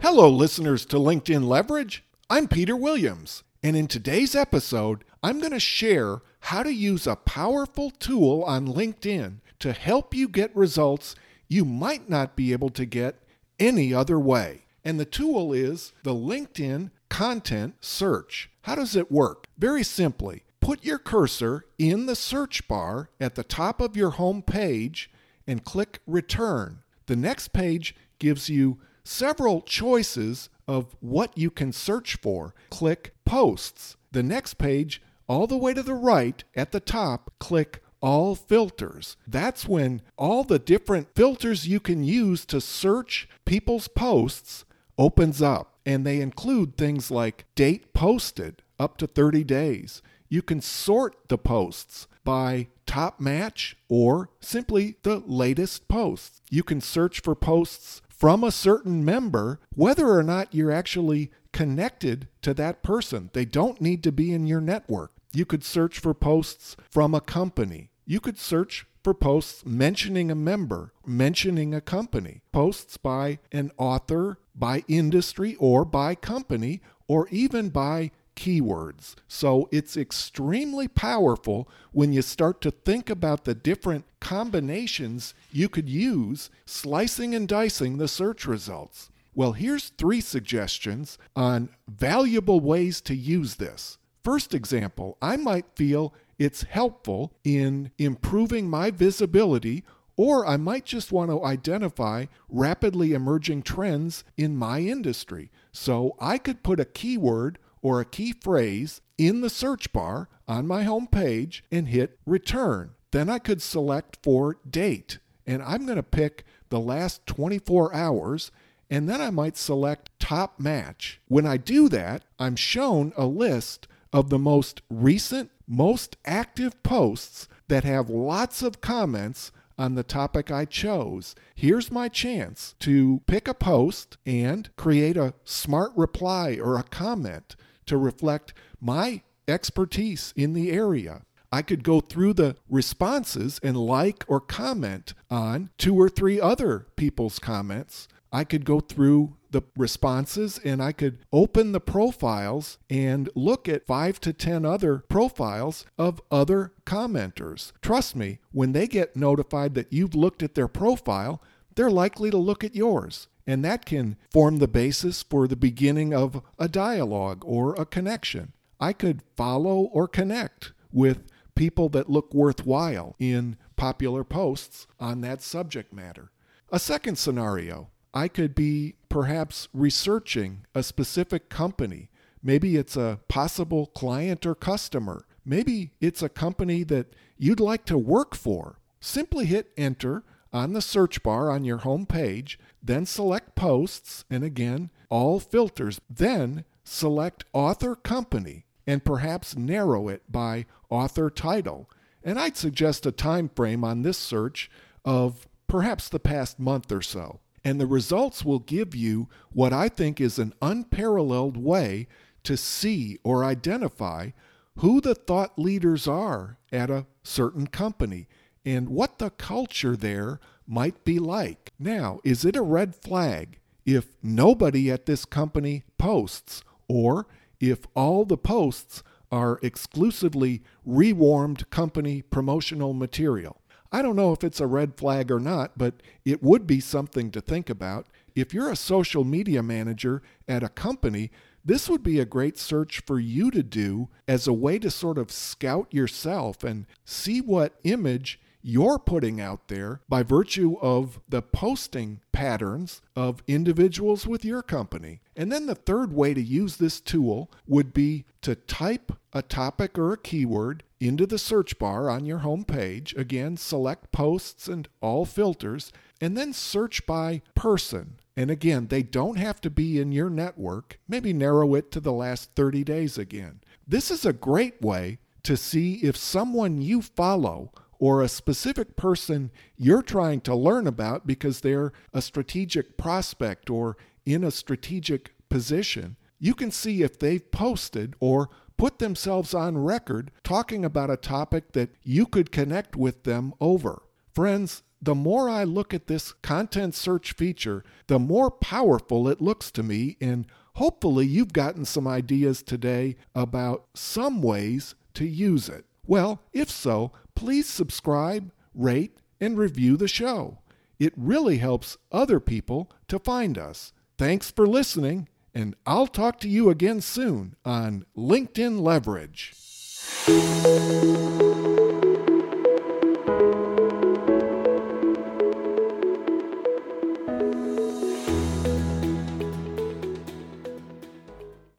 Hello, listeners to LinkedIn Leverage. I'm Peter Williams, and in today's episode, I'm going to share how to use a powerful tool on LinkedIn to help you get results you might not be able to get any other way. And the tool is the LinkedIn Content Search. How does it work? Very simply, put your cursor in the search bar at the top of your home page and click Return. The next page gives you several choices of what you can search for. Click Posts. The next page, all the way to the right at the top, click All Filters. That's when all the different filters you can use to search people's posts opens up. And they include things like date posted, up to 30 days. You can sort the posts by top match or simply the latest posts. You can search for posts from a certain member, whether or not you're actually connected to that person. They don't need to be in your network. You could search for posts from a company. You could search for posts mentioning a member, mentioning a company, posts by an author, by industry, or by company, or even by keywords. So it's extremely powerful when you start to think about the different combinations you could use slicing and dicing the search results. Well, here's three suggestions on valuable ways to use this. First example, I might feel it's helpful in improving my visibility or I might just want to identify rapidly emerging trends in my industry. So I could put a keyword or a key phrase in the search bar on my home page and hit return. Then I could select for date, and I'm going to pick the last 24 hours, and then I might select top match. When I do that, I'm shown a list of the most recent, most active posts that have lots of comments on the topic I chose. Here's my chance to pick a post and create a smart reply or a comment to reflect my expertise in the area. I could go through the responses and like or comment on two or three other people's comments. I could go through the responses and I could open the profiles and look at five to 10 other profiles of other commenters. Trust me, when they get notified that you've looked at their profile, they're likely to look at yours. And that can form the basis for the beginning of a dialogue or a connection. I could follow or connect with people that look worthwhile in popular posts on that subject matter. A second scenario, I could be perhaps researching a specific company. Maybe it's a possible client or customer. Maybe it's a company that you'd like to work for. Simply hit enter on the search bar on your home page, then select Posts, and again, all filters. Then select Author Company and perhaps narrow it by author title. And I'd suggest a time frame on this search of perhaps the past month or so. And the results will give you what I think is an unparalleled way to see or identify who the thought leaders are at a certain company and what the culture there might be like. Now, is it a red flag if nobody at this company posts, or if all the posts are exclusively rewarmed company promotional material? I don't know if it's a red flag or not, but it would be something to think about. If you're a social media manager at a company, this would be a great search for you to do as a way to sort of scout yourself and see what image you're putting out there by virtue of the posting patterns of individuals with your company. And then the third way to use this tool would be to type a topic or a keyword into the search bar on your home page. Again, select posts and all filters, and then search by person. And again, they don't have to be in your network. Maybe narrow it to the last 30 days again. This is a great way to see if someone you follow or a specific person you're trying to learn about because they're a strategic prospect or in a strategic position, you can see if they've posted or put themselves on record talking about a topic that you could connect with them over. Friends, the more I look at this content search feature, the more powerful it looks to me. And hopefully, you've gotten some ideas today about some ways to use it. Well, if so, please subscribe, rate, and review the show. It really helps other people to find us. Thanks for listening, and I'll talk to you again soon on LinkedIn Leverage.